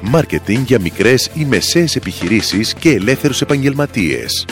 Μάρκετινγκ για μικρές ή μεσαίες επιχειρήσεις και ελεύθερους επαγγελματίες.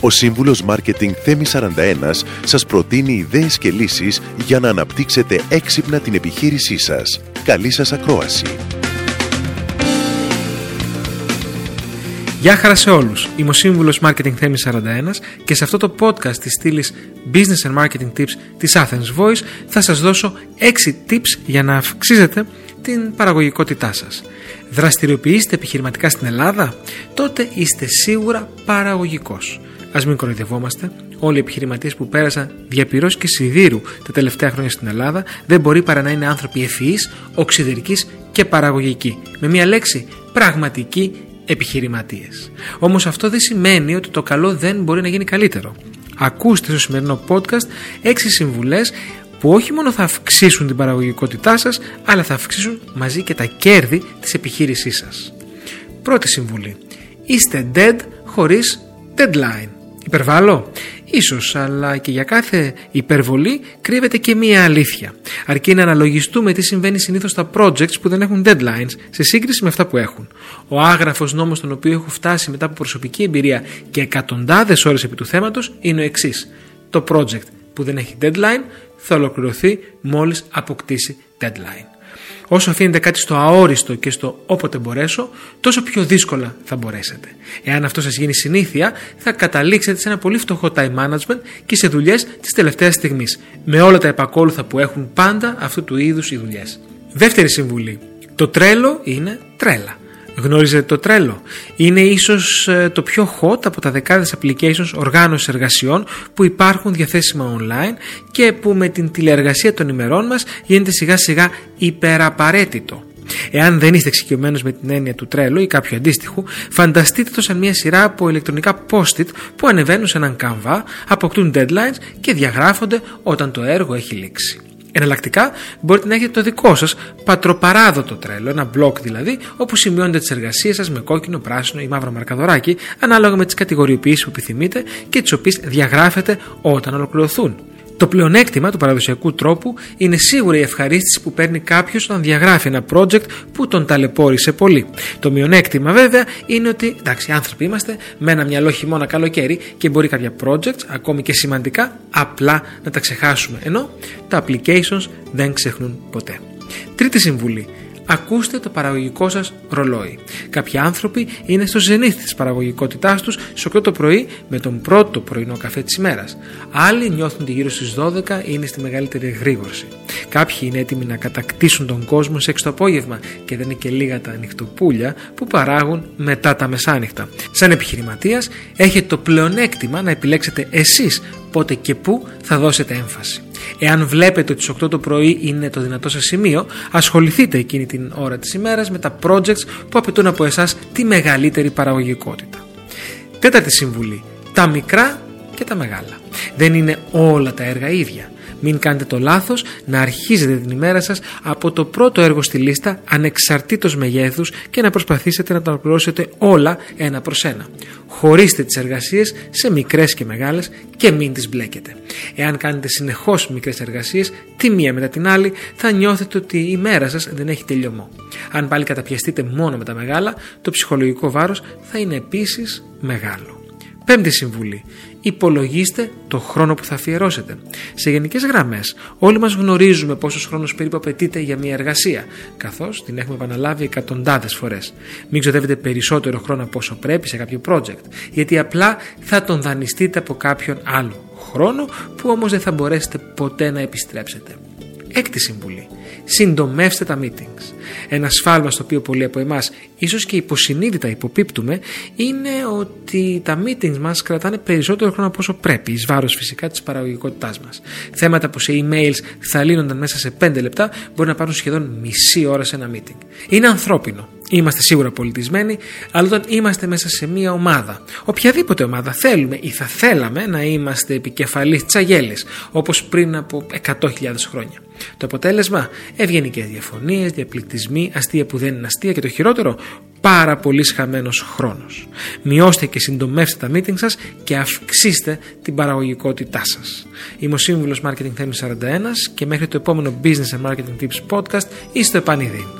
Ο σύμβουλος Μάρκετινγκ Θέμη 41 σας προτείνει ιδέες και λύσεις για να αναπτύξετε έξυπνα την επιχείρησή σας. Καλή σας ακρόαση! Γεια χαρά σε όλους. Είμαι ο σύμβουλος Marketing Θέμη 41 και σε αυτό το podcast της στήλης Business and Marketing Tips της Athens Voice θα σας δώσω 6 tips για να αυξήσετε την παραγωγικότητά σας. Δραστηριοποιήσετε επιχειρηματικά στην Ελλάδα, τότε είστε σίγουρα παραγωγικός. Α μην κοροϊδευόμαστε. Όλοι οι επιχειρηματίες που πέρασαν διαπυρώσει και σιδήρου τα τελευταία χρόνια στην Ελλάδα δεν μπορεί παρά να είναι άνθρωποι ευφυείς, οξυδερικοί και παραγωγικοί. Με μία λέξη, πραγματικοί επιχειρηματίες. Όμως αυτό δεν σημαίνει ότι το καλό δεν μπορεί να γίνει καλύτερο. Ακούστε στο σημερινό podcast 6 συμβουλές που όχι μόνο θα αυξήσουν την παραγωγικότητά σας, αλλά θα αυξήσουν μαζί και τα κέρδη της επιχείρησής σας. Πρώτη συμβουλή. Είστε dead χωρίς deadline. Υπερβάλλω. Ίσως, αλλά και για κάθε υπερβολή κρύβεται και μία αλήθεια. Αρκεί να αναλογιστούμε τι συμβαίνει συνήθως στα projects που δεν έχουν deadlines σε σύγκριση με αυτά που έχουν. Ο άγραφος νόμος στον οποίο έχω φτάσει μετά από προσωπική εμπειρία και εκατοντάδες ώρες επί του θέματος είναι ο εξής. Το project που δεν έχει deadline θα ολοκληρωθεί μόλις αποκτήσει deadline. Όσο αφήνετε κάτι στο αόριστο και στο όποτε μπορέσω, τόσο πιο δύσκολα θα μπορέσετε. Εάν αυτό σας γίνει συνήθεια, θα καταλήξετε σε ένα πολύ φτωχό time management και σε δουλειές της τελευταίας στιγμής, με όλα τα επακόλουθα που έχουν πάντα αυτού του είδους οι δουλειές. Δεύτερη συμβουλή. Το τρέλο είναι τρέλα. Γνωρίζετε το τρέλο. Είναι ίσως ε, το πιο hot από τα δεκάδες applications οργάνωσης εργασιών που υπάρχουν διαθέσιμα online και που με την τηλεεργασία των ημερών μας γίνεται σιγά σιγά υπεραπαραίτητο. Εάν δεν είστε εξοικειωμένος με την έννοια του τρέλου ή κάποιου αντίστοιχου, φανταστείτε το σαν μια σειρά από ηλεκτρονικά post-it που ανεβαίνουν σε έναν καμβά, αποκτούν deadlines και διαγράφονται όταν το έργο έχει λήξει. Εναλλακτικά, μπορείτε να έχετε το δικό σας πατροπαράδοτο τρέλο, ένα μπλοκ δηλαδή, όπου σημειώνετε τις εργασίες σας με κόκκινο, πράσινο ή μαύρο μαρκαδοράκι, ανάλογα με τις κατηγοριοποιήσεις που επιθυμείτε και τις οποίες διαγράφετε όταν ολοκληρωθούν. Το πλεονέκτημα του παραδοσιακού τρόπου είναι σίγουρα η ευχαρίστηση που παίρνει κάποιος όταν διαγράφει ένα project που τον ταλαιπώρησε πολύ. Το μειονέκτημα βέβαια είναι ότι, εντάξει, άνθρωποι είμαστε, με ένα μυαλό χειμώνα καλοκαίρι και μπορεί κάποια projects, ακόμη και σημαντικά, απλά να τα ξεχάσουμε. Ενώ τα applications δεν ξεχνούν ποτέ. Τρίτη συμβουλή ακούστε το παραγωγικό σας ρολόι. Κάποιοι άνθρωποι είναι στο ζενήθ της παραγωγικότητάς τους σε 8 το πρωί με τον πρώτο πρωινό καφέ της ημέρας. Άλλοι νιώθουν ότι γύρω στις 12 είναι στη μεγαλύτερη εγρήγορση. Κάποιοι είναι έτοιμοι να κατακτήσουν τον κόσμο σε 6 το απόγευμα και δεν είναι και λίγα τα ανοιχτοπούλια που παράγουν μετά τα μεσάνυχτα. Σαν επιχειρηματίας έχετε το πλεονέκτημα να επιλέξετε εσείς πότε και πού θα δώσετε έμφαση. Εάν βλέπετε ότι στις 8 το πρωί είναι το δυνατό σας σημείο, ασχοληθείτε εκείνη την ώρα της ημέρας με τα projects που απαιτούν από εσάς τη μεγαλύτερη παραγωγικότητα. Τέταρτη συμβουλή. Τα μικρά και τα μεγάλα. Δεν είναι όλα τα έργα ίδια. Μην κάνετε το λάθος να αρχίζετε την ημέρα σας από το πρώτο έργο στη λίστα ανεξαρτήτως μεγέθους και να προσπαθήσετε να τα ολοκληρώσετε όλα ένα προς ένα. Χωρίστε τις εργασίες σε μικρές και μεγάλες και μην τις μπλέκετε. Εάν κάνετε συνεχώς μικρές εργασίες, τη μία μετά την άλλη, θα νιώθετε ότι η μέρα σας δεν έχει τελειωμό. Αν πάλι καταπιαστείτε μόνο με τα μεγάλα, το ψυχολογικό βάρος θα είναι επίσης μεγάλο. Πέμπτη συμβουλή. Υπολογίστε το χρόνο που θα αφιερώσετε. Σε γενικές γραμμές, όλοι μας γνωρίζουμε πόσος χρόνος περίπου απαιτείται για μια εργασία, καθώς την έχουμε επαναλάβει εκατοντάδες φορές. Μην ξοδεύετε περισσότερο χρόνο από όσο πρέπει σε κάποιο project, γιατί απλά θα τον δανειστείτε από κάποιον άλλο. Χρόνο που όμως δεν θα μπορέσετε ποτέ να επιστρέψετε. Έκτη συμβουλή. Συντομεύστε τα meetings. Ένα σφάλμα στο οποίο πολλοί από εμάς ίσως και υποσυνείδητα υποπίπτουμε είναι ότι τα meetings μας κρατάνε περισσότερο χρόνο από όσο πρέπει, εις βάρος φυσικά της παραγωγικότητάς μας. Θέματα που σε emails θα λύνονταν μέσα σε 5 λεπτά μπορεί να πάρουν σχεδόν μισή ώρα σε ένα meeting. Είναι ανθρώπινο. Είμαστε σίγουρα πολιτισμένοι, αλλά όταν είμαστε μέσα σε μια ομάδα, οποιαδήποτε ομάδα θέλουμε ή θα θέλαμε να είμαστε επικεφαλής τσαγέλη, όπως πριν από 100.000 χρόνια. Το αποτέλεσμα, ευγενικές διαφωνίες, διαπληκτισμοί, αστεία που δεν είναι αστεία και το χειρότερο, πάρα πολύ χαμένο χρόνος. Μειώστε και συντομεύστε τα meeting σας και αυξήστε την παραγωγικότητά σας. Είμαι ο σύμβουλος Marketing Θέμης 41 και μέχρι το επόμενο Business and Marketing Tips podcast είστε επανειδή.